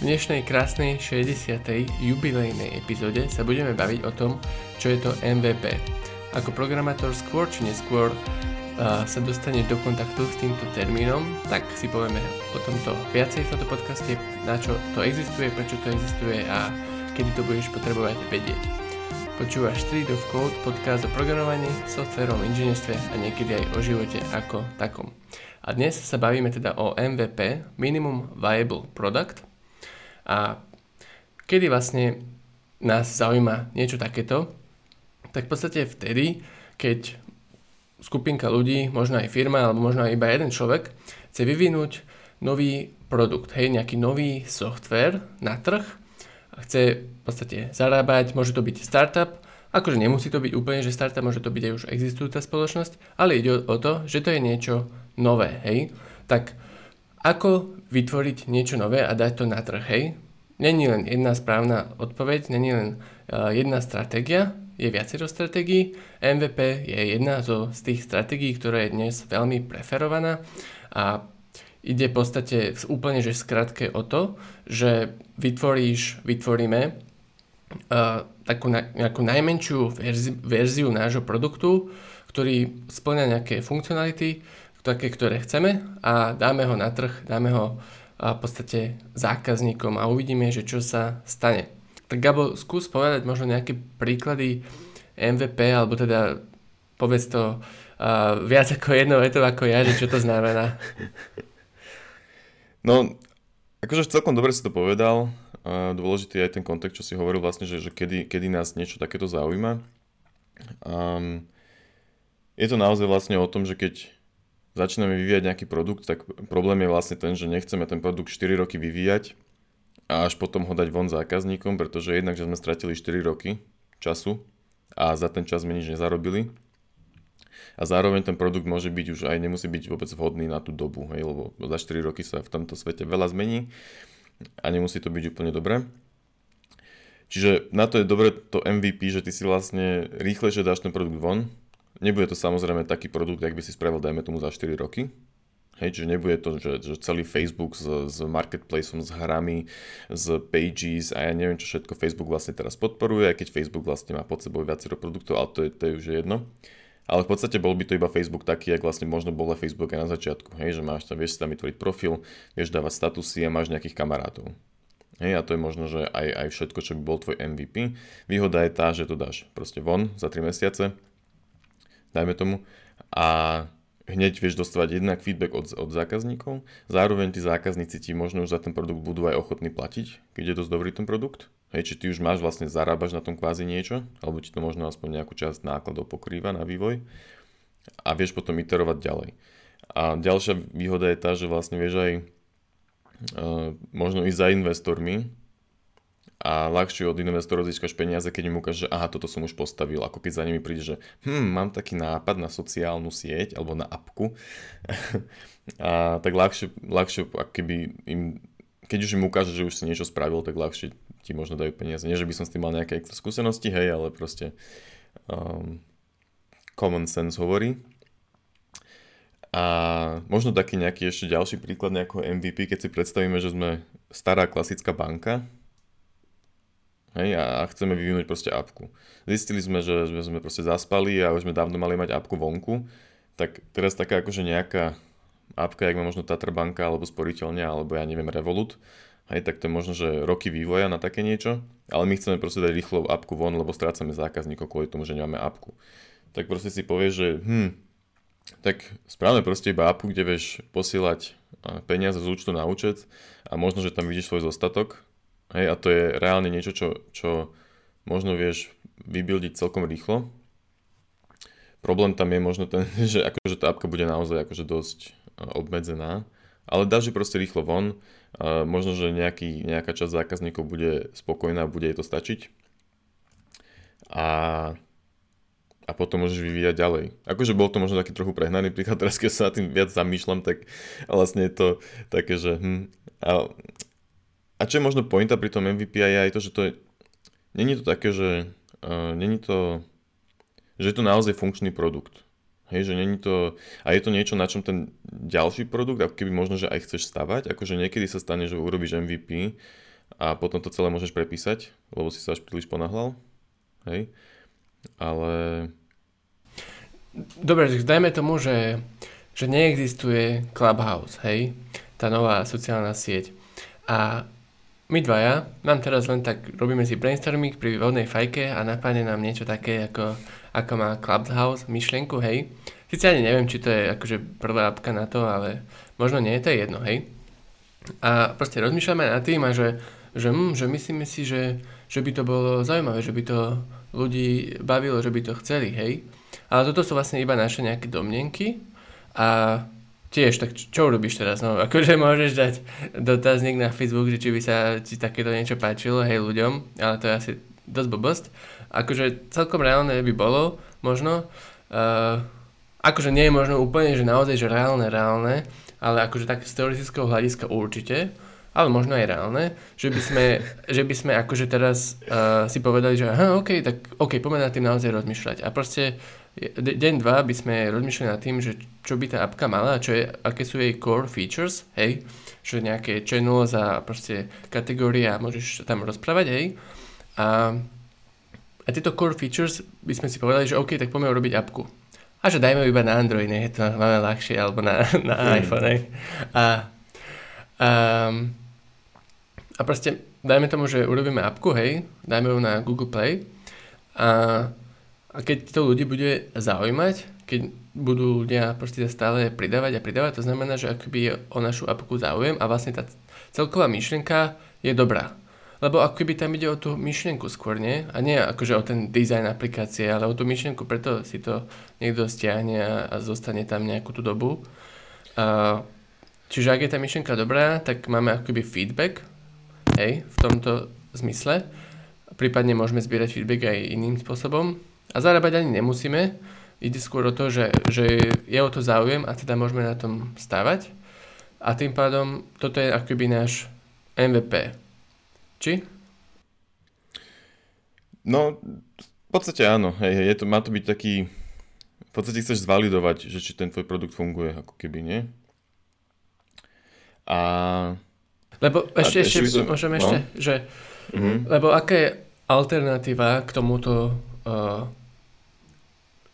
V dnešnej krásnej 60. jubilejnej epizóde sa budeme baviť o tom, čo je to MVP. Ako programátor skôr či neskôr uh, sa dostaneš do kontaktu s týmto termínom, tak si povieme o tomto viacej v tomto podcaste, na čo to existuje, prečo to existuje a kedy to budeš potrebovať vedieť. Počúvaš 3 of Code, podcast o programovaní, softverom, inžinierstve a niekedy aj o živote ako takom. A dnes sa bavíme teda o MVP, Minimum Viable Product, a kedy vlastne nás zaujíma niečo takéto, tak v podstate vtedy, keď skupinka ľudí, možno aj firma, alebo možno aj iba jeden človek, chce vyvinúť nový produkt, hej, nejaký nový software na trh a chce v podstate zarábať, môže to byť startup, akože nemusí to byť úplne, že startup, môže to byť aj už existujúca spoločnosť, ale ide o to, že to je niečo nové, hej. Tak ako vytvoriť niečo nové a dať to na trh, hej? Není len jedna správna odpoveď, není len uh, jedna stratégia, je viacero stratégií. MVP je jedna zo, z tých stratégií, ktorá je dnes veľmi preferovaná a ide v podstate úplne že skratke o to, že vytvoríš, vytvoríme uh, takú na, nejakú najmenšiu verzi, verziu nášho produktu, ktorý splňa nejaké funkcionality, také, ktoré chceme a dáme ho na trh, dáme ho v podstate zákazníkom a uvidíme, že čo sa stane. Tak Gabo, skús povedať možno nejaké príklady MVP, alebo teda povedz to uh, viac ako jedno veto ako ja, že čo to znamená. No, akože celkom dobre si to povedal. Uh, dôležitý je aj ten kontext, čo si hovoril vlastne, že, že kedy, kedy nás niečo takéto zaujíma. Um, je to naozaj vlastne o tom, že keď začíname vyvíjať nejaký produkt, tak problém je vlastne ten, že nechceme ten produkt 4 roky vyvíjať a až potom ho dať von zákazníkom, pretože jednak, že sme stratili 4 roky času a za ten čas sme nič nezarobili. A zároveň ten produkt môže byť už aj nemusí byť vôbec vhodný na tú dobu, hej, lebo za 4 roky sa v tomto svete veľa zmení a nemusí to byť úplne dobré. Čiže na to je dobre to MVP, že ty si vlastne rýchlejšie dáš ten produkt von, Nebude to samozrejme taký produkt, ak by si spravil, dajme tomu, za 4 roky. Hej, čiže nebude to, že, že celý Facebook s, s marketplaceom, s hrami, s pages a ja neviem, čo všetko Facebook vlastne teraz podporuje, aj keď Facebook vlastne má pod sebou viacero produktov, ale to je, to je už jedno. Ale v podstate bol by to iba Facebook taký, ako vlastne možno bol Facebook aj na začiatku. Hej, že máš tam, vieš si tam vytvoriť profil, vieš dávať statusy a máš nejakých kamarátov. Hej, a to je možno, že aj, aj všetko, čo by bol tvoj MVP. Výhoda je tá, že to dáš proste von za 3 mesiace, dajme tomu, a hneď vieš dostávať jednak feedback od, od zákazníkov, zároveň tí zákazníci ti možno už za ten produkt budú aj ochotní platiť, keď je dosť dobrý ten produkt. Hej, či ty už máš vlastne, zarábaš na tom kvázi niečo, alebo ti to možno aspoň nejakú časť nákladov pokrýva na vývoj a vieš potom iterovať ďalej. A ďalšia výhoda je tá, že vlastne vieš aj uh, možno ísť za investormi, a ľahšie od investorov získaš peniaze, keď im ukáže, že aha, toto som už postavil, ako keď za nimi príde, že hm, mám taký nápad na sociálnu sieť alebo na apku. a tak ľahšie, ľahšie keby im, keď už im ukáže, že už si niečo spravil, tak ľahšie ti možno dajú peniaze. Nie, že by som s tým mal nejaké skúsenosti, hej, ale proste um, common sense hovorí. A možno taký nejaký ešte ďalší príklad nejakého MVP, keď si predstavíme, že sme stará klasická banka, Hej, a chceme vyvinúť proste apku. Zistili sme, že sme proste zaspali a už sme dávno mali mať apku vonku, tak teraz taká akože nejaká apka, jak má možno Tatra banka alebo sporiteľňa, alebo ja neviem Revolut, hej, tak to je možno, že roky vývoja na také niečo, ale my chceme proste dať rýchlo apku von, lebo strácame zákazníkov kvôli tomu, že nemáme apku. Tak proste si povieš, že hm, tak správne proste iba apku, kde vieš posielať peniaze z účtu na účet a možno, že tam vidíš svoj zostatok, Hej, a to je reálne niečo, čo, čo možno vieš vybildiť celkom rýchlo. Problém tam je možno ten, že akože tá apka bude naozaj akože dosť e, obmedzená, ale dáš ju proste rýchlo von, a možno, že nejaký, nejaká časť zákazníkov bude spokojná bude jej to stačiť. A, a potom môžeš vyvíjať ďalej. Akože bol to možno taký trochu prehnaný príklad, teraz keď sa na tým viac zamýšľam, tak vlastne je to také, že hm, a a čo je možno pointa pri tom MVP je aj to, že to je, není to také, že uh, není to, že je to naozaj funkčný produkt. Hej, že není to, a je to niečo, na čom ten ďalší produkt, ako keby možno, že aj chceš stavať, akože niekedy sa stane, že urobíš MVP a potom to celé môžeš prepísať, lebo si sa až príliš ponáhľal. Hej. Ale... Dobre, dajme tomu, že, že neexistuje Clubhouse, hej? Tá nová sociálna sieť. A my dvaja, nám teraz len tak robíme si brainstorming pri vodnej fajke a napadne nám niečo také, ako, ako má Clubhouse, myšlienku, hej. Sice ani neviem, či to je akože prvá apka na to, ale možno nie, to je jedno, hej. A proste rozmýšľame nad tým a že, že, hm, že myslíme si, že, že by to bolo zaujímavé, že by to ľudí bavilo, že by to chceli, hej. Ale toto sú vlastne iba naše nejaké domnenky a Tiež, tak čo urobíš teraz? No, akože môžeš dať dotazník na Facebook, že či by sa ti takéto niečo páčilo, hej, ľuďom, ale to je asi dosť blbosť. Akože celkom reálne by bolo, možno. Uh, akože nie je možno úplne, že naozaj, že reálne, reálne, ale akože tak z teoretického hľadiska určite, ale možno aj reálne, že by sme, že by sme akože teraz uh, si povedali, že aha, OK, tak OK, poďme nad tým naozaj rozmýšľať. A proste deň, dva by sme rozmýšľali nad tým, že čo by tá apka mala, čo je, aké sú jej core features, hej, že nejaké channels a proste kategórie a môžeš tam rozprávať, hej. A, a tieto core features by sme si povedali, že OK, tak poďme urobiť apku. A že dajme iba na Android, ne, je to máme ľahšie, alebo na, na mm. iPhone, hej. A, a, a proste dajme tomu, že urobíme apku, hej, dajme ju na Google Play a a keď to ľudí bude zaujímať, keď budú ľudia proste stále pridávať a pridávať, to znamená, že akoby je o našu apku záujem a vlastne tá celková myšlienka je dobrá. Lebo ako keby tam ide o tú myšlienku skôr, nie? A nie akože o ten dizajn aplikácie, ale o tú myšlienku, preto si to niekto stiahne a, zostane tam nejakú tú dobu. A, čiže ak je tá myšlienka dobrá, tak máme akoby feedback, hej, v tomto zmysle. Prípadne môžeme zbierať feedback aj iným spôsobom, a zarábať ani nemusíme, ide skôr o to, že, že je o to záujem a teda môžeme na tom stávať. A tým pádom toto je akoby náš MVP. Či? No, v podstate áno. Hej, je to, má to byť taký... V podstate chceš zvalidovať, že či ten tvoj produkt funguje, ako keby, nie? A... Lebo ešte, a ešte, ešte môžem no? ešte, že... Mm-hmm. Lebo aká je alternatíva k tomuto uh,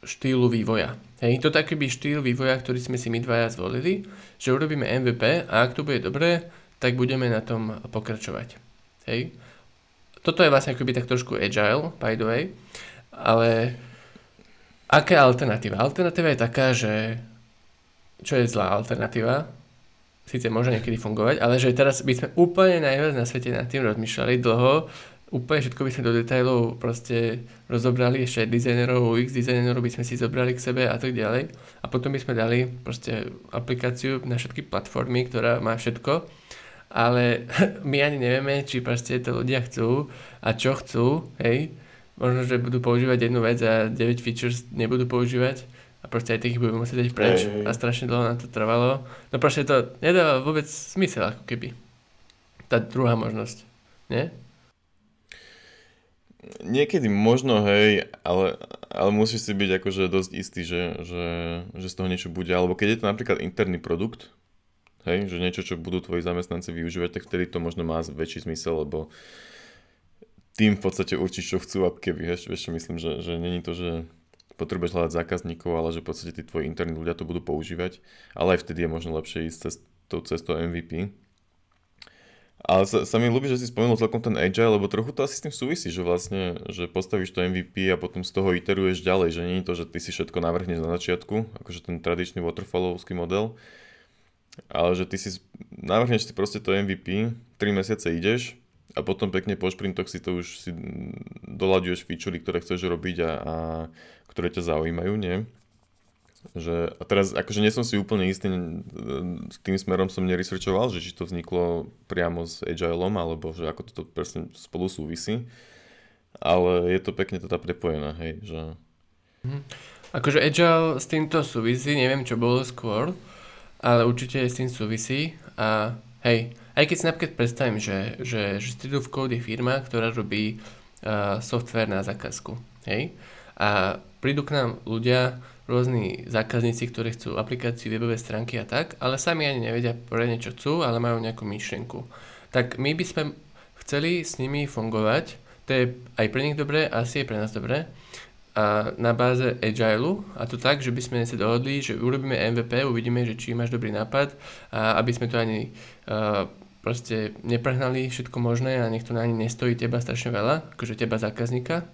štýlu vývoja. Hej, to taký by štýl vývoja, ktorý sme si my dvaja zvolili, že urobíme MVP a ak to bude dobré, tak budeme na tom pokračovať. Hej. Toto je vlastne akoby tak trošku agile, by the way, ale aká alternatíva? Alternatíva je taká, že čo je zlá alternatíva, síce môže niekedy fungovať, ale že teraz by sme úplne najviac na svete nad tým rozmýšľali dlho, úplne všetko by sme do detailov proste rozobrali, ešte aj dizajnerov, UX dizajnerov by sme si zobrali k sebe a tak ďalej. A potom by sme dali proste aplikáciu na všetky platformy, ktorá má všetko. Ale my ani nevieme, či proste to ľudia chcú a čo chcú, hej. Možno, že budú používať jednu vec a 9 features nebudú používať a proste aj tých budú musieť dať preč hey, hey. a strašne dlho na to trvalo. No proste to nedáva vôbec smysel ako keby. Tá druhá možnosť, nie? Niekedy možno, hej, ale, ale musíš si byť akože dosť istý, že, že, že z toho niečo bude. Alebo keď je to napríklad interný produkt, hej, že niečo, čo budú tvoji zamestnanci využívať, tak vtedy to možno má väčší zmysel, lebo tým v podstate určíš, čo chcú, ako keby, vieš, vieš myslím, že, že není to, že potrebuješ hľadať zákazníkov, ale že v podstate tí tvoji interní ľudia to budú používať, ale aj vtedy je možno lepšie ísť cez, tou cestou MVP, ale sa, sa mi ľúbi, že si spomenul celkom ten agile, lebo trochu to asi s tým súvisí, že vlastne, že postavíš to MVP a potom z toho iteruješ ďalej, že nie je to, že ty si všetko navrhneš na začiatku, akože ten tradičný waterfallovský model, ale že ty si navrhneš si proste to MVP, 3 mesiace ideš a potom pekne po šprintoch si to už si doľaďuješ featurey, ktoré chceš robiť a, a ktoré ťa zaujímajú, nie? Že, a teraz akože nie som si úplne istý, s tým smerom som neresearchoval, že či to vzniklo priamo s Agileom, alebo že ako to presne spolu súvisí. Ale je to pekne teda prepojené, hej, že... Mhm. Akože Agile s týmto súvisí, neviem čo bolo skôr, ale určite s tým súvisí a hej, aj keď si napríklad predstavím, že, že, že Street of Code je firma, ktorá robí uh, software na zákazku, hej, a prídu k nám ľudia, rôzni zákazníci, ktorí chcú aplikáciu, webové stránky a tak, ale sami ani nevedia pre niečo chcú, ale majú nejakú myšlienku. Tak my by sme chceli s nimi fungovať, to je aj pre nich dobré, asi je pre nás dobré, a na báze Agile a to tak, že by sme sa dohodli, že urobíme MVP, uvidíme, že či máš dobrý nápad a aby sme to ani uh, proste neprehnali všetko možné a nech to ani nestojí teba strašne veľa, akože teba zákazníka.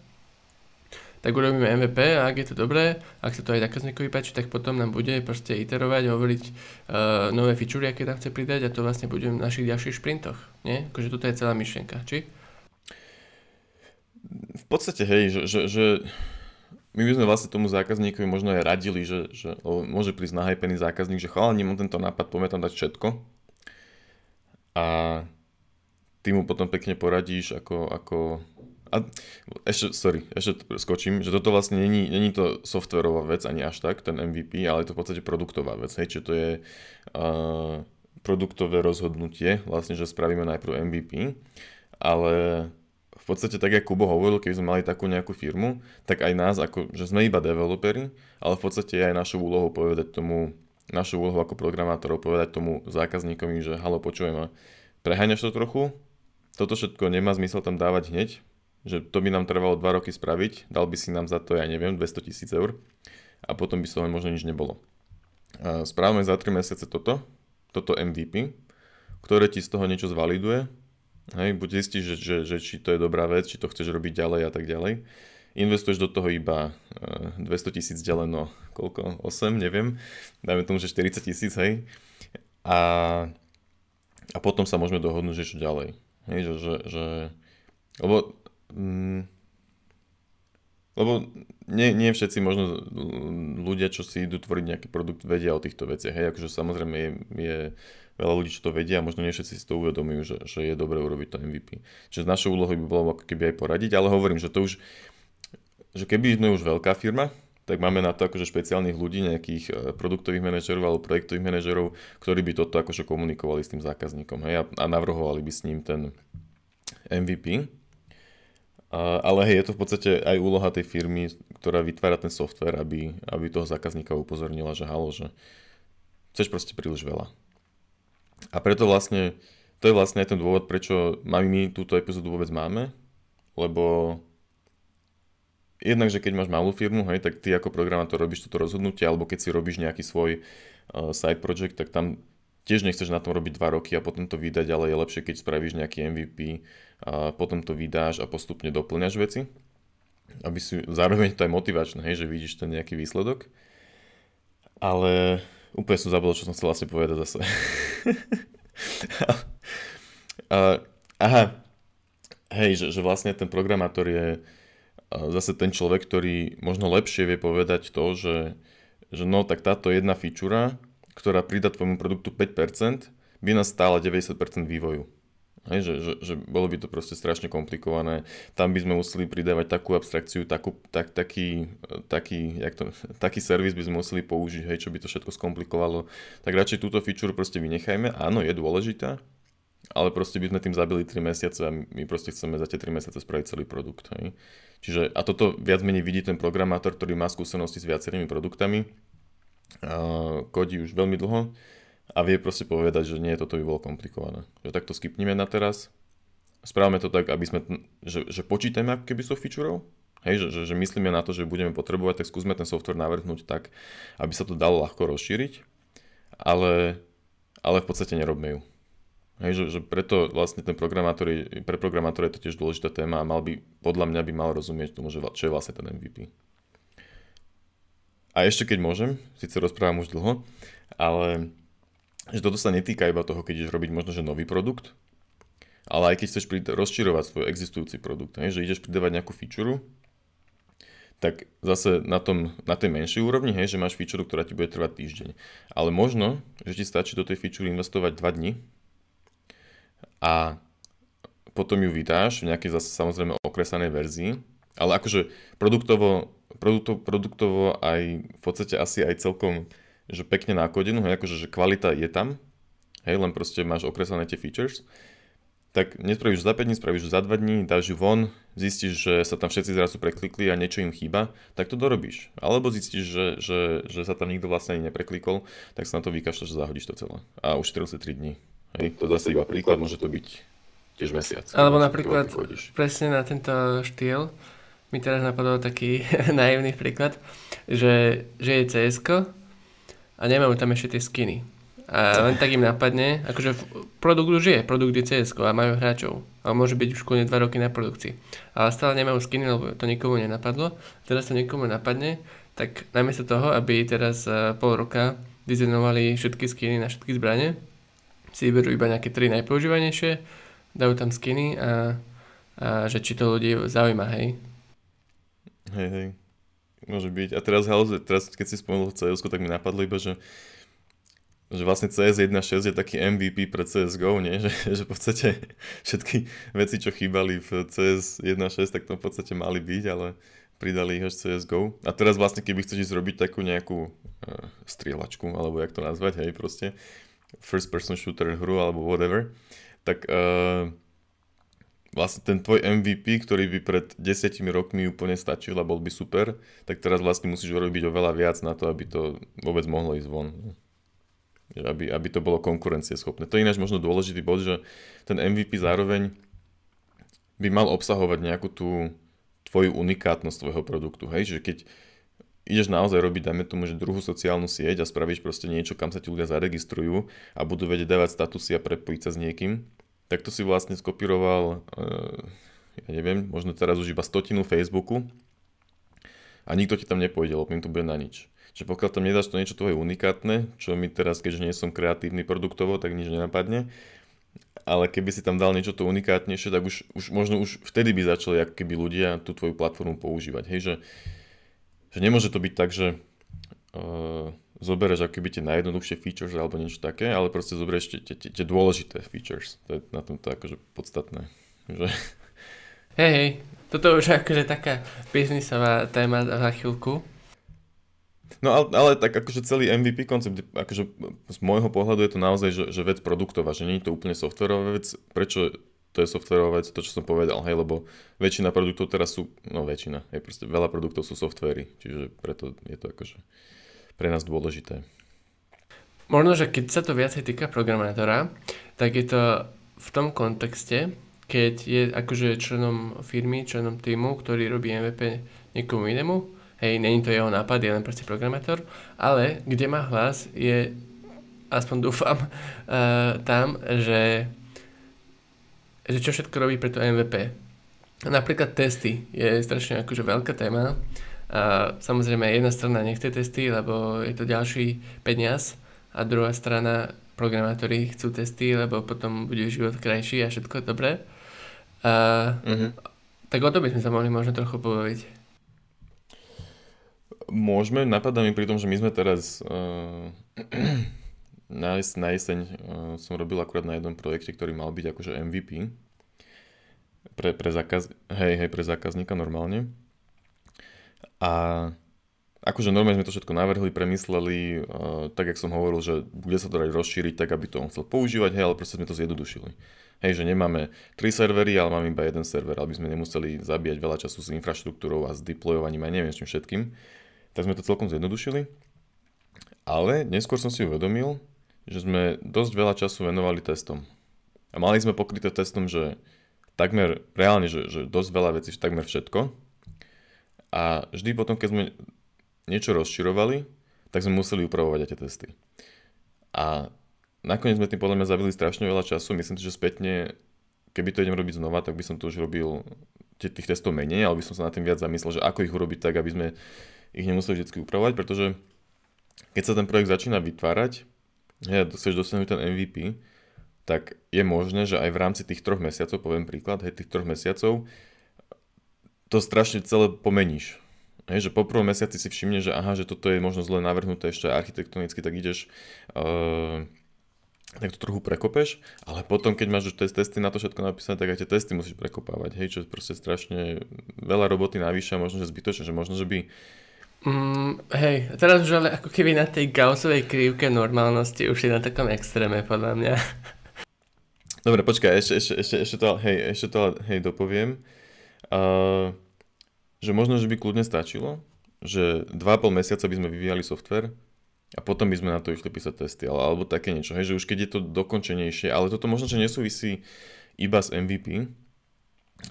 Tak urobíme MVP a ak je to dobré, ak sa to aj zákazníkovi páči, tak potom nám bude proste iterovať, hovoriť uh, nové featurey, aké tam chce pridať a to vlastne bude v našich ďalších šprintoch. Nie? Akože toto je celá myšlienka, či? V podstate hej, že, že, že my by sme vlastne tomu zákazníkovi možno aj radili, že, že môže prísť nahajpený zákazník, že chalani, mám tento nápad, poďme tam dať všetko. A ty mu potom pekne poradíš, ako, ako a ešte, sorry, ešte skočím, že toto vlastne není, není to softverová vec ani až tak, ten MVP, ale je to v podstate produktová vec, hej, čiže to je uh, produktové rozhodnutie, vlastne, že spravíme najprv MVP, ale v podstate tak, ako Kubo hovoril, keby sme mali takú nejakú firmu, tak aj nás, ako, že sme iba developeri, ale v podstate je aj našou úlohou povedať tomu, našou úlohou ako programátorov povedať tomu zákazníkovi, že halo, počujem preháňaš to trochu, toto všetko nemá zmysel tam dávať hneď, že to by nám trvalo 2 roky spraviť, dal by si nám za to, ja neviem, 200 tisíc eur a potom by z toho možno nič nebolo. Správame za 3 mesiace toto, toto MVP, ktoré ti z toho niečo zvaliduje Hej, buď zistíš, že, že, že či to je dobrá vec, či to chceš robiť ďalej a tak ďalej. Investuješ do toho iba 200 eh, tisíc deleno, koľko? 8, neviem. Dajme tomu, že 40 tisíc, hej. A, a potom sa môžeme dohodnúť, že čo ďalej. Hej, že, že, že lebo, mm, lebo nie, nie všetci možno ľudia, čo si idú tvoriť nejaký produkt, vedia o týchto veciach. Hej, akože samozrejme je, je veľa ľudí, čo to vedia a možno nie všetci si to uvedomujú, že, že je dobré urobiť to MVP. Čiže z našou úlohou by bolo ako keby aj poradiť, ale hovorím, že to už, že keby sme už veľká firma, tak máme na to akože špeciálnych ľudí, nejakých e, produktových manažerov alebo projektových manažerov, ktorí by toto akože komunikovali s tým zákazníkom hej, a, a navrhovali by s ním ten MVP. Ale hej, je to v podstate aj úloha tej firmy, ktorá vytvára ten software, aby, aby toho zákazníka upozornila, že halo, že chceš proste príliš veľa. A preto vlastne, to je vlastne aj ten dôvod, prečo my túto epizódu vôbec máme, lebo jednak, že keď máš malú firmu, hej, tak ty ako programátor robíš toto rozhodnutie, alebo keď si robíš nejaký svoj uh, side project, tak tam tiež nechceš na tom robiť 2 roky a potom to vydať, ale je lepšie, keď spravíš nejaký MVP a potom to vydáš a postupne doplňaš veci, aby si zároveň to aj motivačné, hej, že vidíš ten nejaký výsledok. Ale Úplne som zabudol, čo som chcel asi povedať zase. uh, aha, hej, že, že vlastne ten programátor je zase ten človek, ktorý možno lepšie vie povedať to, že, že no tak táto jedna feature, ktorá pridá tvojmu produktu 5%, by nás stála 90% vývoju. Hej, že, že, že bolo by to proste strašne komplikované. Tam by sme museli pridávať takú abstrakciu, takú, tak, taký, taký, jak to, taký servis by sme museli použiť, hej, čo by to všetko skomplikovalo. Tak radšej túto feature proste vynechajme. Áno, je dôležitá, ale proste by sme tým zabili 3 mesiace a my proste chceme za tie 3 mesiace spraviť celý produkt. Hej. Čiže, a toto viac menej vidí ten programátor, ktorý má skúsenosti s viacerými produktami, kodí už veľmi dlho a vie proste povedať, že nie, toto by bolo komplikované. Že takto skipnime na teraz, správame to tak, aby sme, že, že počítame ako keby s tou featureou, hej, že, že, že myslíme na to, že budeme potrebovať, tak skúsme ten software navrhnúť tak, aby sa to dalo ľahko rozšíriť, ale, ale v podstate nerobme ju. Hej, že, že preto vlastne ten programátor je, pre programátora je to tiež dôležitá téma a mal by, podľa mňa by mal rozumieť tomu, že, čo je vlastne ten MVP. A ešte keď môžem, síce rozprávam už dlho, ale že toto sa netýka iba toho, keď ideš robiť možno že nový produkt, ale aj keď chceš rozširovať svoj existujúci produkt, hej, že ideš pridávať nejakú feature, tak zase na, tom, na tej menšej úrovni, hej, že máš feature, ktorá ti bude trvať týždeň. Ale možno, že ti stačí do tej feature investovať 2 dní a potom ju vydáš v nejakej zase samozrejme okresanej verzii, ale akože produktovo, produktovo, produktovo aj v podstate asi aj celkom že pekne nakodenú, hej, akože že kvalita je tam, hej, len proste máš okreslené tie features, tak nespravíš za 5 dní, spravíš za 2 dní, dáš ju von, zistíš, že sa tam všetci zrazu preklikli a niečo im chýba, tak to dorobíš. Alebo zistíš, že, že, že sa tam nikto vlastne ani nepreklikol, tak sa na to vykašľaš, že zahodíš to celé. A už 43 dní. Hej, to zase iba príklad, môže to byť tiež mesiac. Alebo napríklad presne na tento štýl mi teraz napadol taký naivný príklad, že, že je cs a nemajú tam ešte tie skiny. A len tak im napadne, akože produkt už je, produkt je cs a majú hráčov. A môže byť už kľudne 2 roky na produkcii. Ale stále nemajú skiny, lebo to nikomu nenapadlo. Teraz to nikomu napadne, tak namiesto toho, aby teraz uh, pol roka dizajnovali všetky skiny na všetky zbranie, si vyberú iba nejaké tri najpoužívanejšie, dajú tam skiny a, a že či to ľudí zaujíma, hej. Hej, hej. Môže byť. A teraz, teraz keď si spomenul cs tak mi napadlo iba, že že vlastne CS 1.6 je taký MVP pre CSGO, nie? Že, že v podstate všetky veci, čo chýbali v CS 1.6, tak to v podstate mali byť, ale pridali ich až CSGO. A teraz vlastne, keby chceš zrobiť takú nejakú uh, strieľačku, alebo jak to nazvať, hej, proste first person shooter hru, alebo whatever, tak uh, vlastne ten tvoj MVP, ktorý by pred desiatimi rokmi úplne stačil a bol by super, tak teraz vlastne musíš urobiť oveľa viac na to, aby to vôbec mohlo ísť von aby, aby to bolo konkurencieschopné. To je ináč možno dôležitý bod, že ten MVP zároveň by mal obsahovať nejakú tú tvoju unikátnosť tvojho produktu. Hej, že keď ideš naozaj robiť, dajme tomu, že druhú sociálnu sieť a spravíš proste niečo, kam sa ti ľudia zaregistrujú a budú vedieť dávať statusy a prepojiť sa s niekým, tak to si vlastne skopíroval, uh, ja neviem, možno teraz už iba stotinu Facebooku a nikto ti tam nepôjde, lebo im to bude na nič že pokiaľ tam nedáš to niečo tvoje unikátne, čo mi teraz, keďže nie som kreatívny produktovo, tak nič nenapadne, ale keby si tam dal niečo to unikátnejšie, tak už, už možno už vtedy by začali ako keby ľudia tú tvoju platformu používať. Hej, že, že nemôže to byť tak, že uh, zoberieš keby tie najjednoduchšie features alebo niečo také, ale proste zoberieš tie, tie, tie dôležité features. To je na tom to akože podstatné. Že... Hej, hej, toto už akože taká biznisová téma za chvíľku. No ale, ale tak akože celý MVP koncept, akože z môjho pohľadu je to naozaj, že, že vec produktová, že nie je to úplne softverová vec. Prečo to je softverová vec, to čo som povedal, hej, lebo väčšina produktov teraz sú, no väčšina, hej, proste veľa produktov sú softvery, čiže preto je to akože pre nás dôležité. Možno, že keď sa to viacej týka programátora, tak je to v tom kontexte, keď je akože členom firmy, členom týmu, ktorý robí MVP niekomu inému, hej, není to jeho nápad, je len proste programátor, ale kde má hlas je, aspoň dúfam, uh, tam, že, že čo všetko robí pre to MVP. Napríklad testy je strašne akože veľká téma. A samozrejme jedna strana nechce testy, lebo je to ďalší peniaz a druhá strana programátori chcú testy, lebo potom bude život krajší a všetko dobré. A, mm-hmm. Tak o to by sme sa mohli možno trochu pobaviť. Môžeme, napadá mi pri tom, že my sme teraz uh, na, jes- na jeseň uh, som robil akurát na jednom projekte, ktorý mal byť akože MVP pre, pre, zákaz, hej, hej, pre zákazníka normálne. A akože normálne sme to všetko navrhli, premysleli, uh, tak jak som hovoril, že bude sa to dať rozšíriť tak, aby to on chcel používať, hej, ale proste sme to zjednodušili. Hej, že nemáme tri servery, ale máme iba jeden server, aby sme nemuseli zabíjať veľa času s infraštruktúrou a s deployovaním a neviem s čím všetkým tak sme to celkom zjednodušili. Ale neskôr som si uvedomil, že sme dosť veľa času venovali testom. A mali sme pokryté testom, že takmer, reálne, že, že dosť veľa vecí, takmer všetko. A vždy potom, keď sme niečo rozširovali, tak sme museli upravovať aj tie testy. A nakoniec sme tým podľa mňa zabili strašne veľa času. Myslím si, že spätne, keby to idem robiť znova, tak by som to už robil tých testov menej, ale by som sa na tým viac zamyslel, že ako ich urobiť tak, aby sme ich nemuseli vždy upravovať, pretože keď sa ten projekt začína vytvárať, ja chceš dosiahnuť ten MVP, tak je možné, že aj v rámci tých troch mesiacov, poviem príklad, hej, tých troch mesiacov, to strašne celé pomeníš. Hej, že po prvom mesiaci si všimne, že aha, že toto je možno zle navrhnuté ešte architektonicky, tak ideš uh, tak to trochu prekopeš, ale potom, keď máš už test, testy na to všetko napísané, tak aj tie testy musíš prekopávať, hej, čo je proste strašne veľa roboty navyše a možno, že zbytočne, že možno, že by Mm, hej, teraz už ale ako keby na tej Gaussovej krivke normálnosti už je na takom extréme, podľa mňa. Dobre, počkaj, ešte, ešte, ešte, ešte to, hej, ešte to, hej, dopoviem. Uh, že možno, že by kľudne stačilo, že 2,5 mesiaca by sme vyvíjali software a potom by sme na to išli písať testy, ale, alebo také niečo, hej, že už keď je to dokončenejšie, ale toto možno, že nesúvisí iba z MVP,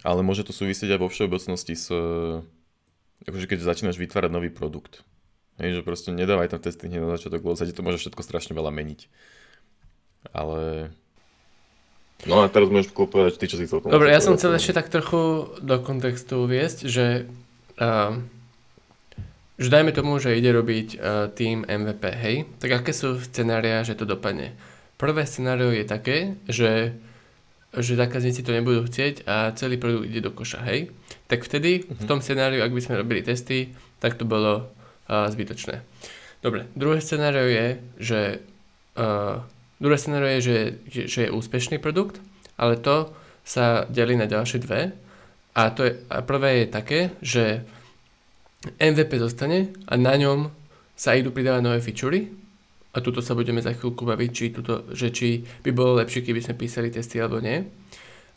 ale môže to súvisieť aj vo všeobecnosti s, akože keď začínaš vytvárať nový produkt. Hej, že proste nedávaj tam testy hneď na začiatok, lebo sa ti to môže všetko strašne veľa meniť. Ale No a teraz môžeš povedať ty, čo si chcel Dobre, ja som chcel ešte tak trochu do kontextu uviesť, že, uh, že dajme tomu, že ide robiť uh, tým MVP, hej? Tak aké sú scenária, že to dopadne? Prvé scenário je také, že, že zákazníci to nebudú chcieť a celý produkt ide do koša, hej? Tak vtedy uh-huh. v mhm. tom scenáriu, ak by sme robili testy, tak to bolo uh, zbytočné. Dobre, druhé scenário je, že uh, Druhé scenario je, že, že je úspešný produkt, ale to sa delí na ďalšie dve. A, to je, a prvé je také, že MVP zostane a na ňom sa idú pridávať nové featurey a tuto sa budeme za chvíľku baviť, či, tuto, že či by bolo lepšie, keby sme písali testy alebo nie.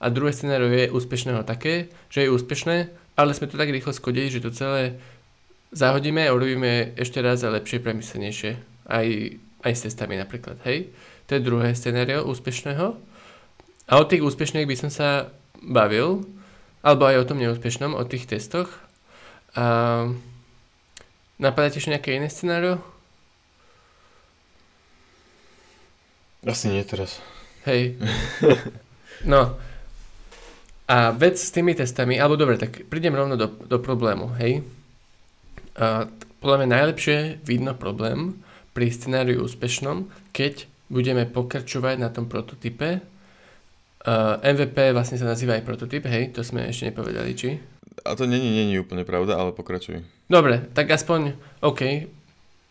A druhé scenario je úspešného také, že je úspešné, ale sme to tak rýchlo skodili, že to celé zahodíme a urobíme ešte raz a lepšie premyslenejšie. Aj, aj s testami napríklad, hej. To je druhé scenario úspešného. A o tých úspešných by som sa bavil, alebo aj o tom neúspešnom, o tých testoch. A napadá ešte nejaké iné scenario? Asi nie teraz. Hej. No. A vec s tými testami, alebo dobre, tak prídem rovno do, do problému, hej. A podľa mňa najlepšie vidno problém pri scenáriu úspešnom, keď budeme pokračovať na tom prototype. Uh, MVP vlastne sa nazýva aj prototyp, hej, to sme ešte nepovedali, či? A to není, není úplne pravda, ale pokračuj. Dobre, tak aspoň, OK,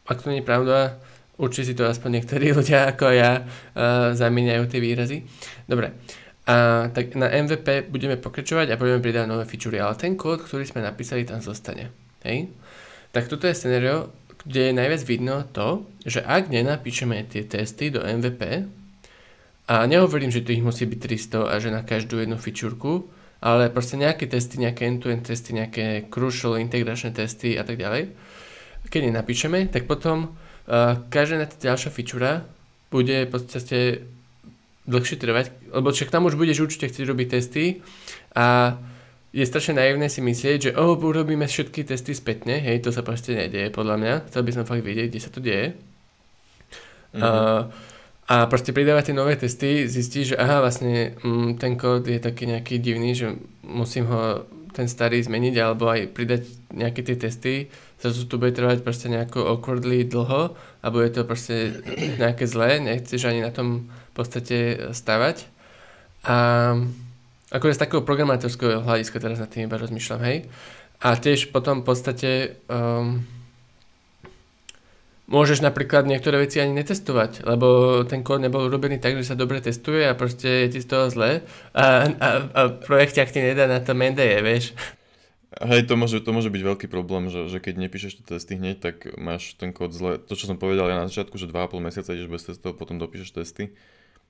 ak to nie je pravda, určite si to aspoň niektorí ľudia ako ja uh, zamieňajú tie výrazy. Dobre, a tak na MVP budeme pokračovať a budeme pridať nové featurey, ale ten kód, ktorý sme napísali, tam zostane. Hej? Tak toto je scenario, kde je najviac vidno to, že ak nenapíšeme tie testy do MVP, a nehovorím, že to ich musí byť 300 a že na každú jednu fičúrku, ale proste nejaké testy, nejaké end-to-end testy, nejaké crucial integračné testy a tak ďalej, keď nenapíšeme, tak potom uh, každá ďalšia fičúra bude v podstate dlhšie trvať, lebo však tam už budeš určite chcieť robiť testy a je strašne naivné si myslieť, že oh, urobíme všetky testy spätne, hej, to sa proste nedieje podľa mňa. Chcel by som fakt vedieť, kde sa to deje. Mm-hmm. Uh, a proste pridávať tie nové testy, zistí, že aha, vlastne mm, ten kód je taký nejaký divný, že musím ho ten starý zmeniť alebo aj pridať nejaké tie testy. Zrazu to bude trvať proste nejako awkwardly dlho a bude to proste nejaké zlé, nechceš ani na tom v podstate stavať. A Akože z takého programátorského hľadiska teraz na tým iba rozmýšľam, hej. A tiež potom v podstate um, môžeš napríklad niektoré veci ani netestovať, lebo ten kód nebol urobený tak, že sa dobre testuje a proste je ti z toho zle a, a, a projekťak ti nedá na to mendeje, vieš. Hej, to môže, to môže byť veľký problém, že, že keď nepíšeš tie testy hneď, tak máš ten kód zle. To, čo som povedal ja na začiatku, že 2,5 mesiaca ideš bez testov, potom dopíšeš testy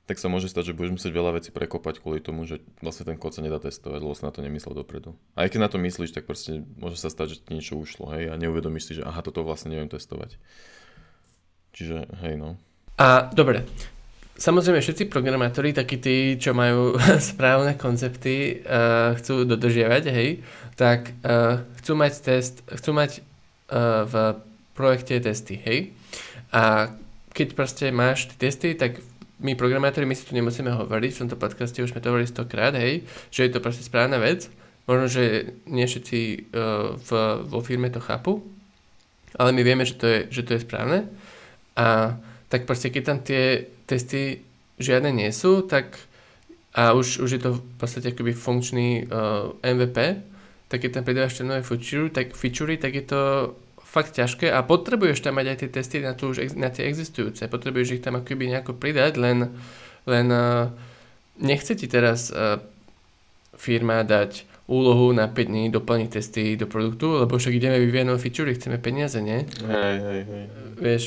tak sa môže stať, že budeš musieť veľa vecí prekopať kvôli tomu, že vlastne ten kód sa nedá testovať, lebo sa na to nemyslel dopredu. A aj keď na to myslíš, tak proste môže sa stať, že ti niečo ušlo, hej, a neuvedomíš si, že aha, toto vlastne neviem testovať. Čiže, hej, no. A dobre, samozrejme všetci programátori, takí tí, čo majú správne koncepty, uh, chcú dodržiavať, hej, tak uh, chcú mať test, chcú mať uh, v projekte testy, hej. A keď proste máš testy, tak my programátori, my si tu nemusíme hovoriť, v tomto podcaste už sme to hovorili stokrát, hej, že je to proste správna vec. Možno, že nie všetci uh, v, vo firme to chápu, ale my vieme, že to je, že to je správne. A tak proste, keď tam tie testy žiadne nie sú, tak a už, už je to v podstate akoby funkčný uh, MVP, tak keď tam pridávaš tie nové feature, tak, featurey, tak je to fakt ťažké a potrebuješ tam mať aj tie testy na, tu už, na tie existujúce. Potrebuješ ich tam akoby nejako pridať, len, len uh, nechce ti teraz uh, firma dať úlohu na 5 dní doplniť testy do produktu, lebo však ideme vyvíjať nové feature, chceme peniaze, nie? Hej, hej, hej. Vieš,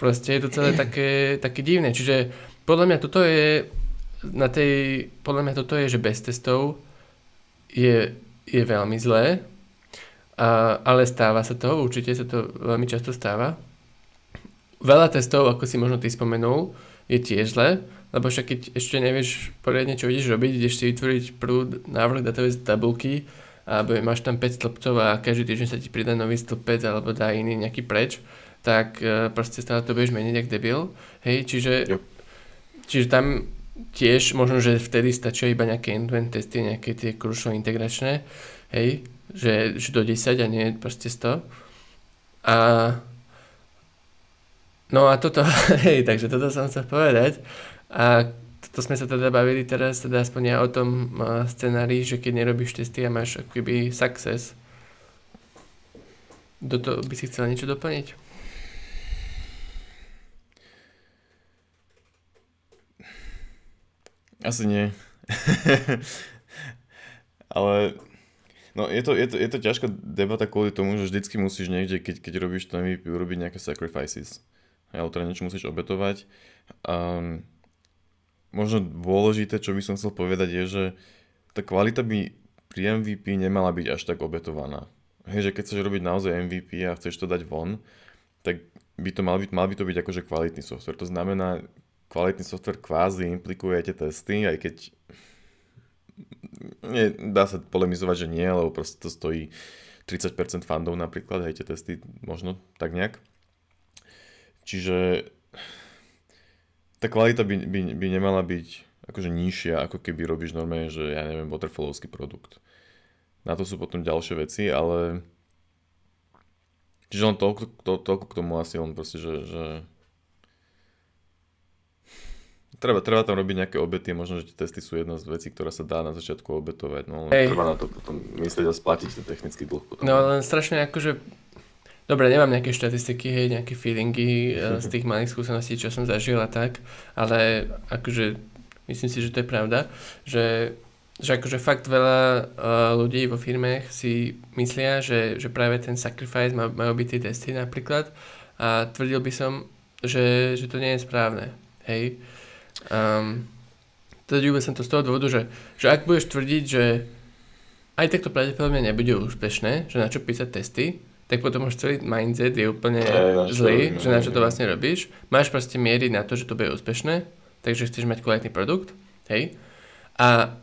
proste je to celé také, také divné. Čiže podľa mňa toto je na tej, podľa mňa toto je, že bez testov je, je veľmi zlé, a, ale stáva sa to, určite sa to veľmi často stáva. Veľa testov, ako si možno ty spomenul, je tiež zle, lebo však keď ešte nevieš poriadne, čo ideš robiť, ideš si vytvoriť prúd, návrh datovej tabulky, alebo máš tam 5 stĺpcov a každý týždeň sa ti pridá nový stĺpec alebo dá iný nejaký preč, tak uh, proste stále to budeš meniť ako debil. Hej, čiže, yep. čiže tam tiež možno, že vtedy stačia iba nejaké end-to-end testy, nejaké tie krušno integračné, hej, že, že do 10 a nie proste 100. A no a toto, hej, takže toto som chcel povedať. A to sme sa teda bavili teraz, teda aspoň ja o tom scenári, že keď nerobíš testy a máš akoby success. Do toho by si chcel niečo doplniť? Asi nie. Ale no je to, je, to, je to ťažká debata kvôli tomu, že vždycky musíš niekde, keď, keď robíš to MVP, urobiť nejaké sacrifices. Ale teda niečo musíš obetovať. Um, možno dôležité, čo by som chcel povedať, je, že tá kvalita by pri MVP nemala byť až tak obetovaná. Hej, že keď chceš robiť naozaj MVP a chceš to dať von, tak by to mal byť, mal by to byť akože kvalitný software. To znamená, kvalitný software kvázi implikuje tie testy, aj keď nie, dá sa polemizovať, že nie, lebo proste to stojí 30% fandov napríklad, hej, tie testy možno tak nejak. Čiže tá kvalita by, by, by nemala byť akože nižšia, ako keby robíš normálne, že ja neviem, waterfallovský produkt. Na to sú potom ďalšie veci, ale čiže len toľko, to, toľko k tomu asi len proste, že, že treba, treba tam robiť nejaké obety, možno, že tie testy sú jedna z vecí, ktorá sa dá na začiatku obetovať, no Hej. treba na to potom myslieť a splatiť ten technický dlh. Potom. No len strašne akože Dobre, nemám nejaké štatistiky, hej, nejaké feelingy uh, z tých malých skúseností, čo som zažil a tak, ale akože myslím si, že to je pravda, že, že akože fakt veľa uh, ľudí vo firme si myslia, že, že práve ten sacrifice má, majú byť tie testy napríklad a tvrdil by som, že, že to nie je správne, hej. Um, tvrdil by som to z toho dôvodu, že, že ak budeš tvrdiť, že aj takto pravdepodobne nebude úspešné, že na čo písať testy, tak potom už celý mindset je úplne hey, zlý, že na čo to vlastne robíš. Máš proste miery na to, že to bude úspešné, takže chceš mať kvalitný produkt, hej. A,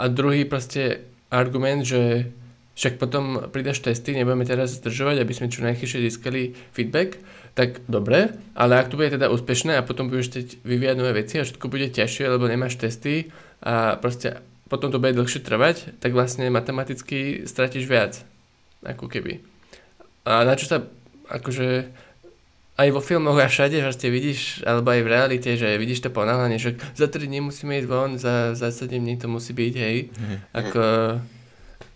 a druhý proste argument, že však potom pridaš testy, nebudeme teraz zdržovať, aby sme čo najchyššie získali feedback, tak dobre, ale ak to bude teda úspešné a potom budeš chcieť vyvíjať nové veci a všetko bude ťažšie, lebo nemáš testy a proste potom to bude dlhšie trvať, tak vlastne matematicky stratíš viac, ako keby. A na čo sa, akože, aj vo filmoch a všade ste vidíš, alebo aj v realite, že vidíš to ponáhľanie, že za 3 dní musíme ísť von, za, za 7 dní to musí byť, hej. Mm. Ako,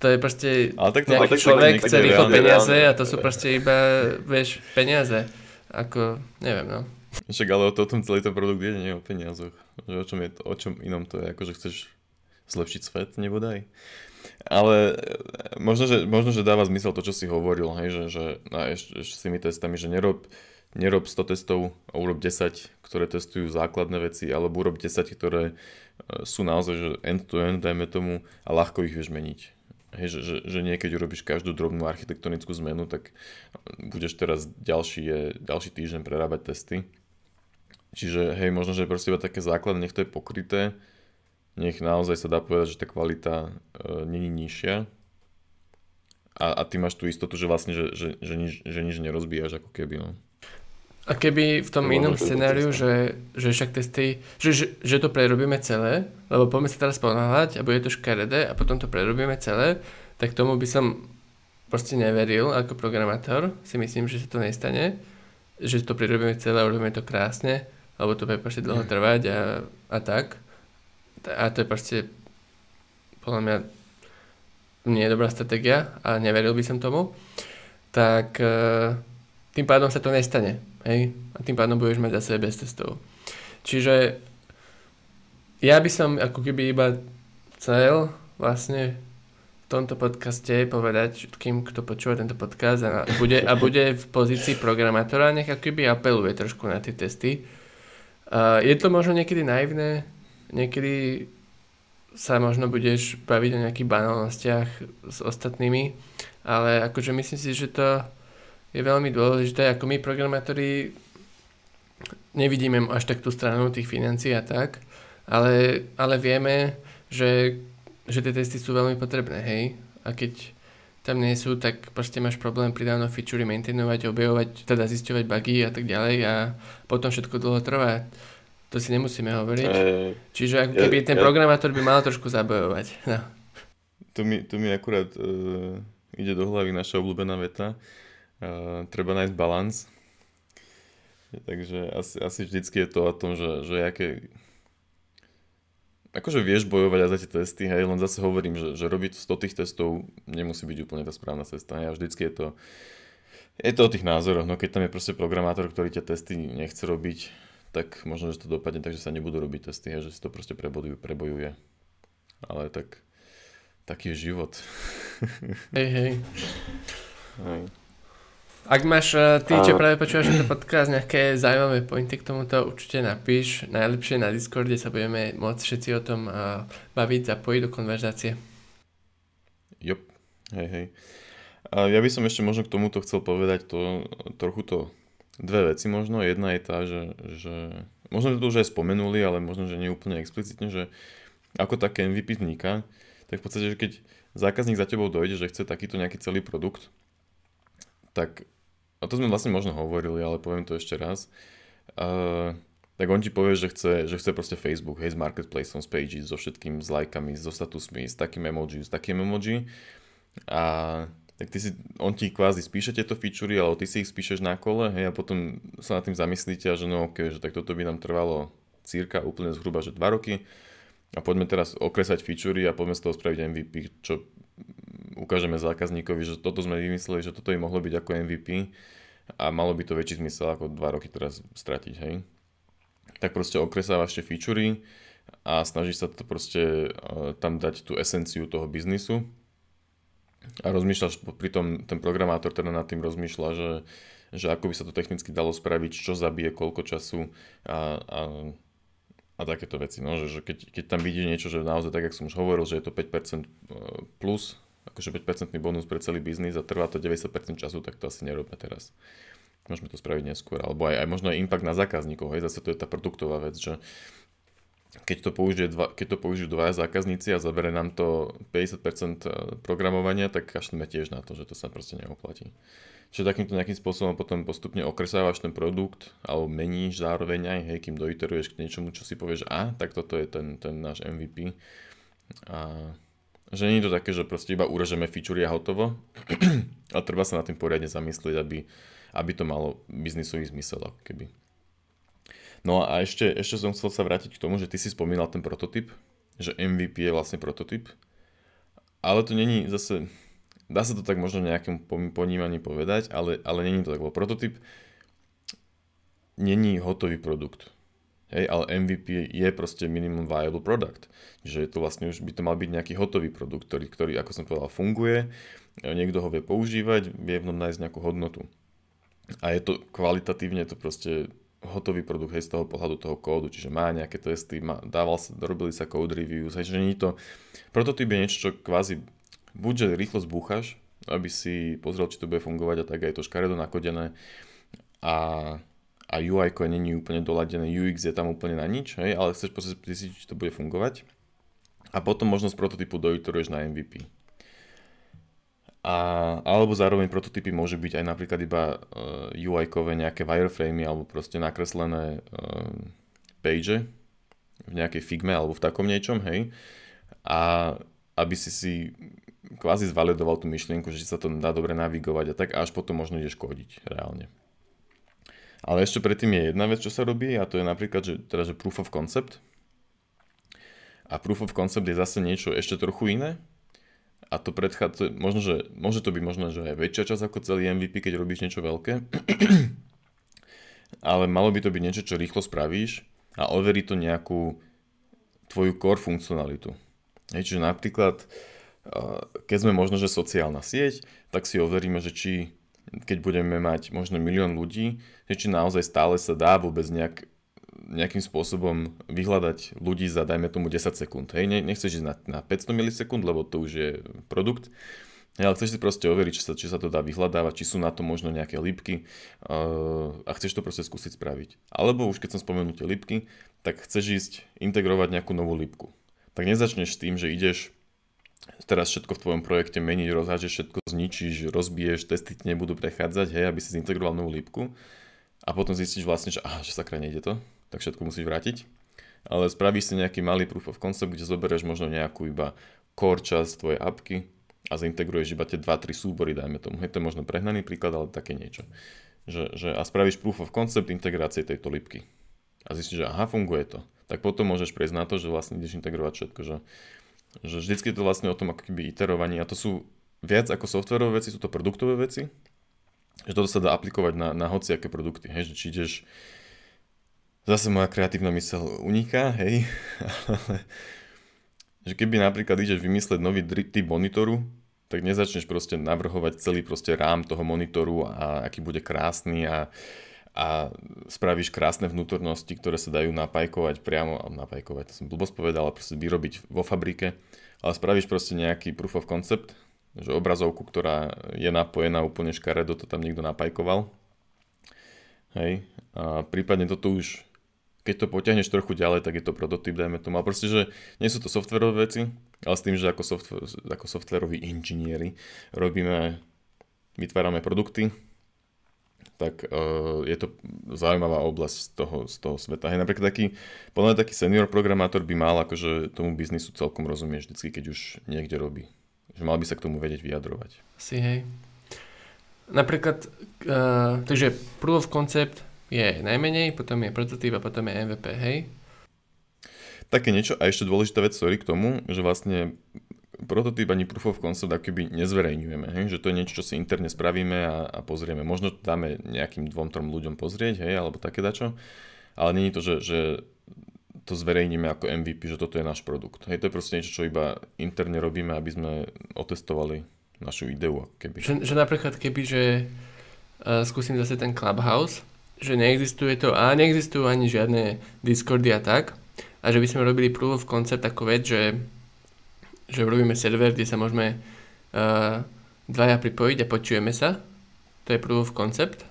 to je proste, ale tak to, nejaký tak človek chce rýchlo peniaze a to sú proste iba, vieš, peniaze. Ako, neviem, no. Však ale o tom celý ten produkt je, nie o peniazoch. Že o čom, je to, o čom inom to je, akože chceš zlepšiť svet, nebodaj. Ale e, možno že, možno, že dáva zmysel to, čo si hovoril, hej, že, že a ešte, ešte s tými testami, že nerob, nerob 100 testov a urob 10, ktoré testujú základné veci, alebo urob 10, ktoré e, sú naozaj že end-to-end, dajme tomu, a ľahko ich vieš meniť. Hej, že, že, že nie keď urobíš každú drobnú architektonickú zmenu, tak budeš teraz ďalší, ďalší týždeň prerábať testy. Čiže hej, možno, že proste iba také základné, nech to je pokryté, nech naozaj sa dá povedať, že tá kvalita e, není nižšia a, a ty máš tú istotu, že vlastne, že, že, že, nič, že nič nerozbíjaš ako keby, no. A keby v tom inom scenáriu, že, že však testy, že, že, že to prerobíme celé, lebo poďme sa teraz ponáhľať a bude to škaredé a potom to prerobíme celé, tak tomu by som proste neveril ako programátor, si myslím, že sa to nestane, že to prerobíme celé a urobíme to krásne, lebo to bude proste dlho trvať a, a tak. A to je proste podľa mňa nie je dobrá stratégia a neveril by som tomu, tak e, tým pádom sa to nestane. Hej? A tým pádom budeš mať zase bez testov. Čiže ja by som ako keby iba chcel vlastne v tomto podcaste povedať všetkým, kto počúva tento podcast a bude, a bude v pozícii programátora, nech ako keby apeluje trošku na tie testy. Uh, je to možno niekedy naivné, niekedy sa možno budeš baviť o nejakých banálnostiach s ostatnými, ale akože myslím si, že to je veľmi dôležité, ako my programátori nevidíme až tak tú stranu tých financií a tak, ale, ale vieme, že, že tie testy sú veľmi potrebné, hej. A keď tam nie sú, tak proste máš problém pridávno feature maintainovať, objavovať, teda zisťovať bugy a tak ďalej a potom všetko dlho trvá. To si nemusíme hovoriť. E, Čiže ako keby ja, ten ja, programátor by mal trošku zabojovať. No. Tu, mi, tu mi akurát uh, ide do hlavy naša obľúbená veta. Uh, treba nájsť balans. Takže asi, asi vždycky je to o tom, že, že aké, akože vieš bojovať aj za tie testy, hej, len zase hovorím, že, že robiť 100 tých testov nemusí byť úplne tá správna cesta, hej, a vždycky je to, je to o tých názoroch, no keď tam je proste programátor, ktorý tie testy nechce robiť, tak možno, že to dopadne tak, že sa nebudú robiť testy, hej, že si to proste prebojuje, prebojuje. Ale tak, taký je život. Hej, hej. hej. Ak máš eh, ty, čo práve počúvaš tento podcast, nejaké zaujímavé pointy k tomuto, určite napíš. Najlepšie na Discorde sa budeme môcť všetci o tom uh, baviť, zapojiť do konverzácie. Jop, hej, hej. A ja by som ešte možno k tomuto chcel povedať to, trochu to dve veci možno. Jedna je tá, že, že možno to už aj spomenuli, ale možno, že nie úplne explicitne, že ako také MVP vzniká, tak v podstate, že keď zákazník za tebou dojde, že chce takýto nejaký celý produkt, tak a to sme vlastne možno hovorili, ale poviem to ešte raz, uh, tak on ti povie, že chce, že chce proste Facebook, hej, s marketplaceom, s pages, so všetkým, s lajkami, so statusmi, s takým emoji, s takým emoji. A tak ty si, on ti kvázi spíše tieto featurey, ale ty si ich spíšeš na kole, hej, a potom sa nad tým zamyslíte že no ok, že tak toto by nám trvalo cirka úplne zhruba, že 2 roky a poďme teraz okresať featurey a poďme z toho spraviť MVP, čo ukážeme zákazníkovi, že toto sme vymysleli, že toto by mohlo byť ako MVP a malo by to väčší zmysel ako 2 roky teraz stratiť, hej. Tak proste okresávaš tie featurey a snažíš sa to proste uh, tam dať tú esenciu toho biznisu a rozmýšľaš, pritom ten programátor teda nad tým rozmýšľa, že, že ako by sa to technicky dalo spraviť, čo zabije, koľko času a, a, a takéto veci. No, že, že keď, keď tam vidí niečo, že naozaj, tak jak som už hovoril, že je to 5% e, plus, akože 5% bonus pre celý biznis a trvá to 90% času, tak to asi nerobme teraz. Môžeme to spraviť neskôr. Alebo aj, aj možno aj impact na zákazníkov. Hej, zase to je tá produktová vec, že keď to, použije dva, keď to použijú dvaja zákazníci a zabere nám to 50% e, programovania, tak kašlíme tiež na to, že to sa proste neoplatí. Čiže takýmto nejakým spôsobom potom postupne okresávaš ten produkt alebo meníš zároveň aj, hej, kým doiteruješ k niečomu, čo si povieš, a tak toto je ten, ten náš MVP. A že nie je to také, že proste iba urežeme feature a hotovo, ale treba sa na tým poriadne zamyslieť, aby, aby to malo biznisový zmysel, keby. No a ešte, ešte som chcel sa vrátiť k tomu, že ty si spomínal ten prototyp, že MVP je vlastne prototyp, ale to není zase, dá sa to tak možno nejakým ponímaní povedať, ale, ale není to tak, lebo prototyp není hotový produkt. Hej, ale MVP je proste minimum viable product. Že je to vlastne už by to mal byť nejaký hotový produkt, ktorý, ktorý ako som povedal, funguje, niekto ho vie používať, vie v nájsť nejakú hodnotu. A je to kvalitatívne to proste hotový produkt hej, z toho pohľadu toho kódu, čiže má nejaké testy, má, dával sa, robili sa code reviews, hej, že nie to, prototyp je niečo, čo kvázi buď, že rýchlo zbúchaš, aby si pozrel, či to bude fungovať a tak aj to škaredo nakodené a a UI není úplne doladené, UX je tam úplne na nič, hej, ale chceš zistiť, či to bude fungovať. A potom možnosť prototypu doiteruješ na MVP. A, alebo zároveň prototypy môže byť aj napríklad iba uh, e, UI-kové nejaké wireframey alebo proste nakreslené uh, page v nejakej figme alebo v takom niečom, hej. A aby si si kvázi zvalidoval tú myšlienku, že sa to dá dobre navigovať a tak až potom možno ideš kodiť reálne. Ale ešte predtým je jedna vec, čo sa robí a to je napríklad, že, teda, že proof of concept. A proof of concept je zase niečo ešte trochu iné. A to predchádza, možno, že, môže to byť možno, že aj väčšia časť ako celý MVP, keď robíš niečo veľké. Ale malo by to byť niečo, čo rýchlo spravíš a overí to nejakú tvoju core funkcionalitu. Hej, čiže napríklad, keď sme možno, že sociálna sieť, tak si overíme, že či keď budeme mať možno milión ľudí, že či naozaj stále sa dá vôbec nejak, nejakým spôsobom vyhľadať ľudí za, dajme tomu, 10 sekúnd. Hej, nechceš ísť na, na 500 milisekúnd, lebo to už je produkt, ale chceš si proste overiť, či sa, či sa to dá vyhľadávať, či sú na to možno nejaké lípky uh, a chceš to proste skúsiť spraviť. Alebo už keď som spomenul tie lípky, tak chceš ísť integrovať nejakú novú lípku. Tak nezačneš tým, že ideš teraz všetko v tvojom projekte meniť, rozhážeš všetko, zničíš, rozbiješ, testy ti nebudú prechádzať, hej, aby si zintegroval novú lípku a potom zistíš vlastne, že aha, že sakra nejde to, tak všetko musíš vrátiť. Ale spravíš si nejaký malý proof of concept, kde zoberieš možno nejakú iba core časť tvojej apky, a zaintegruješ iba tie 2-3 súbory, dajme tomu. Je to možno prehnaný príklad, ale také niečo. Že, že, a spravíš proof of concept integrácie tejto lipky. A zistíš, že aha, funguje to. Tak potom môžeš prejsť na to, že vlastne ideš integrovať všetko. Že, že vždycky je to vlastne o tom ako keby. A to sú viac ako softwarové veci, sú to produktové veci. Že toto sa dá aplikovať na, na hociaké produkty. Hej, že či ideš zase moja kreatívna mysel uniká, hej, ale že keby napríklad ideš vymysleť nový typ monitoru, tak nezačneš proste navrhovať celý proste rám toho monitoru a aký bude krásny a, a spravíš krásne vnútornosti, ktoré sa dajú napajkovať priamo, napajkovať, to som blbosť povedal, ale proste vyrobiť vo fabrike, ale spravíš proste nejaký proof of concept, že obrazovku, ktorá je napojená úplne škaredo, to tam niekto napajkoval. Hej, a prípadne toto už keď to potiahneš trochu ďalej, tak je to prototyp, dajme tomu. A proste, že nie sú to softverové veci, ale s tým, že ako, software, ako softveroví inžinieri robíme, vytvárame produkty, tak uh, je to zaujímavá oblasť z toho, z toho sveta. Hej, napríklad taký, podľa taký senior programátor by mal akože tomu biznisu celkom rozumieť vždycky, keď už niekde robí. Že mal by sa k tomu vedieť vyjadrovať. Si hej. Napríklad, uh, takže proof of concept je najmenej, potom je prototyp a potom je MVP, hej? Také niečo a ešte dôležitá vec, sorry, k tomu, že vlastne prototyp ani proof of concept akoby nezverejňujeme, hej? že to je niečo, čo si interne spravíme a, a pozrieme. Možno to dáme nejakým dvom, trom ľuďom pozrieť, hej, alebo také dačo, ale je to, že, že to zverejníme ako MVP, že toto je náš produkt. Hej, to je proste niečo, čo iba interne robíme, aby sme otestovali našu ideu. Keby. Že, že napríklad keby, že uh, skúsim zase ten Clubhouse, že neexistuje to a neexistujú ani žiadne Discordy a tak. A že by sme robili proof of concept ako vec, že, že robíme server, kde sa môžeme uh, dvaja pripojiť a počujeme sa. To je proof of concept.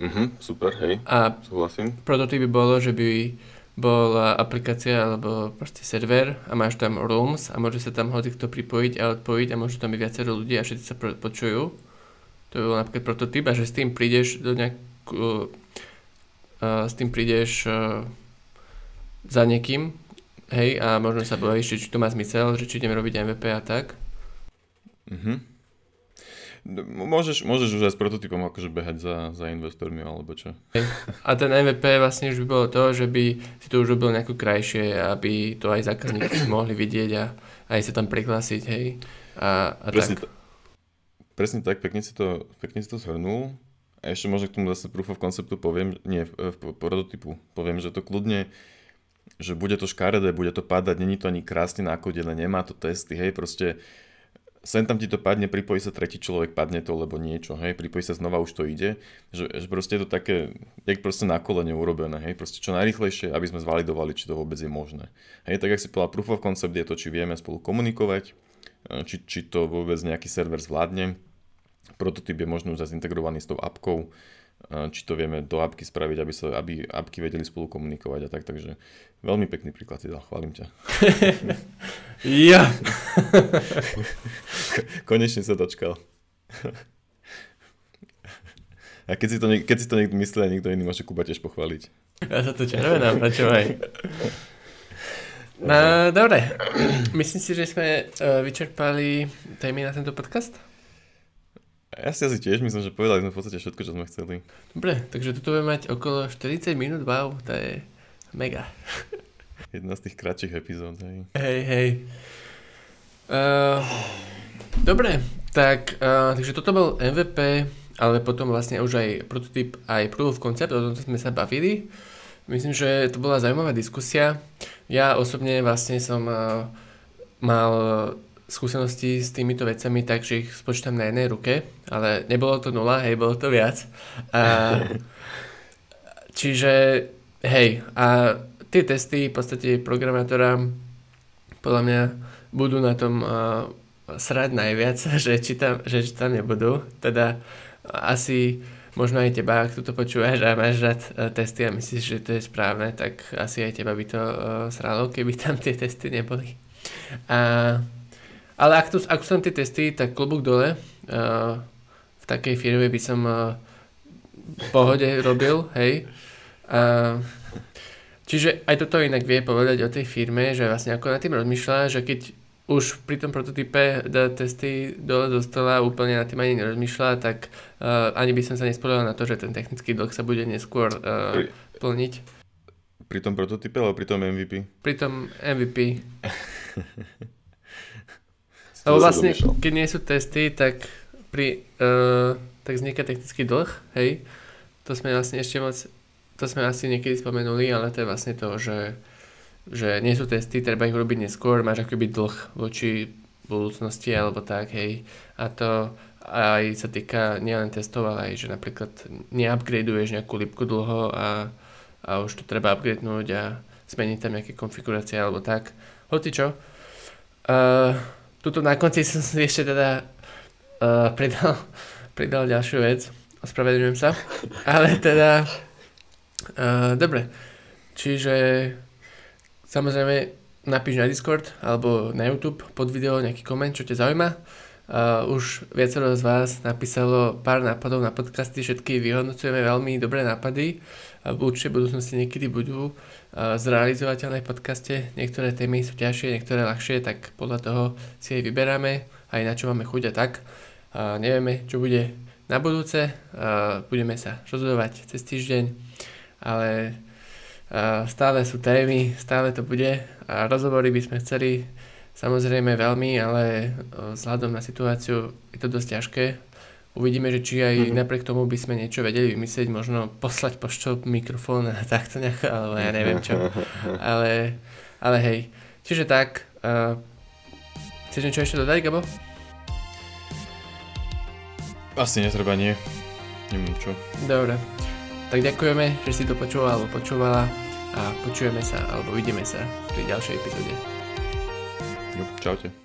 Mhm, super, hej, a súhlasím. prototyp by bolo, že by bola aplikácia alebo proste server a máš tam rooms a môže sa tam kto pripojiť a odpojiť a môžu tam byť viacero ľudí a všetci sa počujú. To by bol napríklad prototyp a že s tým prídeš do nejak, uh, s tým prídeš uh, za niekým, hej, a možno sa bavíš, či, či to má zmysel, že či ideme robiť MVP a tak. Mhm. Môžeš, môžeš už aj s prototypom akože behať za, za investormi alebo čo. A ten MVP vlastne už by bolo to, že by si to už robil nejako krajšie, aby to aj zákazníci mohli vidieť a aj sa tam prihlásiť, hej. A, a presne tak. T- presne tak, pekne si to, pekne si to zhrnul. A ešte možno k tomu zase proof of conceptu poviem, nie, v, v prototypu, poviem, že to kľudne, že bude to škaredé, bude to padať, není to ani krásne nakodené, nemá to testy, hej, proste sem tam ti to padne, pripojí sa tretí človek, padne to, lebo niečo, hej, pripojí sa znova, už to ide, že, že proste je to také, jak proste na kolene urobené, hej, proste čo najrychlejšie, aby sme zvalidovali, či to vôbec je možné. Hej, tak ak si povedal, proof of concept je to, či vieme spolu komunikovať, či, či to vôbec nejaký server zvládne, prototyp je možno už integrovaný s tou apkou, či to vieme do apky spraviť, aby, sa, aby apky vedeli spolu komunikovať a tak, takže veľmi pekný príklad si dal, chválim ťa. ja! Konečne sa dočkal. A keď si to, keď si to niekto myslí niekto iný môže Kuba tiež pochváliť. Ja sa to červenám, aj. No, dobre. Myslím si, že sme uh, vyčerpali témy na tento podcast. Ja si asi tiež myslím, že povedali sme v podstate všetko, čo sme chceli. Dobre, takže toto bude mať okolo 40 minút, wow, to je mega. Jedna z tých kratších epizód, hej. Hej, hej. Uh, dobre, tak, uh, takže toto bol MVP, ale potom vlastne už aj prototyp, aj proof of concept, o tom sme sa bavili. Myslím, že to bola zaujímavá diskusia. Ja osobne vlastne som uh, mal skúsenosti s týmito vecami tak, že ich spočítam na jednej ruke, ale nebolo to nula, hej, bolo to viac. A, čiže, hej, a tie testy v podstate programátora podľa mňa budú na tom uh, srať najviac, že či tam, že či tam nebudú. Teda asi možno aj teba, ak to počúvaš a máš rád uh, testy a myslíš, že to je správne, tak asi aj teba by to uh, sralo, keby tam tie testy neboli. A, ale ak, tu, ak sú tam tie testy, tak klobúk dole. Uh, v takej firme by som uh, v pohode robil, hej. Uh, čiže aj toto inak vie povedať o tej firme, že vlastne ako na tým rozmýšľa, že keď už pri tom prototype dá testy dole do stola úplne na tým ani nerozmýšľa, tak uh, ani by som sa nespodal na to, že ten technický dlh sa bude neskôr uh, plniť. Pri tom prototype alebo pri tom MVP? Pri tom MVP. Lebo vlastne, keď nie sú testy, tak pri, uh, tak vzniká technický dlh, hej. To sme vlastne ešte moc, to sme asi niekedy spomenuli, ale to je vlastne to, že že nie sú testy, treba ich urobiť neskôr, máš akoby dlh voči budúcnosti alebo tak, hej. A to aj sa týka nielen testov, ale aj, že napríklad neupgradeuješ nejakú lipku dlho a, a už to treba upgradenúť a zmeniť tam nejaké konfigurácie alebo tak. Hoci čo. Uh, tuto na konci som si ešte teda uh, pridal, pridal ďalšiu vec. Ospravedlňujem sa. Ale teda... Uh, dobre. Čiže Samozrejme, napíš na Discord alebo na YouTube pod video nejaký koment, čo ťa zaujíma. Uh, už viacero z vás napísalo pár nápadov na podcasty, všetky vyhodnocujeme veľmi dobré nápady. Uh, v určite budúcnosti niekedy budú zrealizovateľné v podcaste. Niektoré témy sú ťažšie, niektoré ľahšie, tak podľa toho si aj vyberáme, aj na čo máme chuť a tak. Nevieme, čo bude na budúce, budeme sa rozhodovať cez týždeň, ale stále sú témy, stále to bude a rozhovory by sme chceli samozrejme veľmi, ale vzhľadom na situáciu je to dosť ťažké. Uvidíme, že či aj mm-hmm. napriek tomu by sme niečo vedeli vymyslieť, možno poslať poštou mikrofón a takto nejak, alebo ja neviem čo. Ale, ale hej, čiže tak, uh, chceš niečo ešte dodať, Gabo? Asi netreba, nie. Neviem čo. Dobre. Tak ďakujeme, že si to počúval alebo počúvala a počujeme sa alebo vidíme sa pri ďalšej epizóde. Jo, čaute.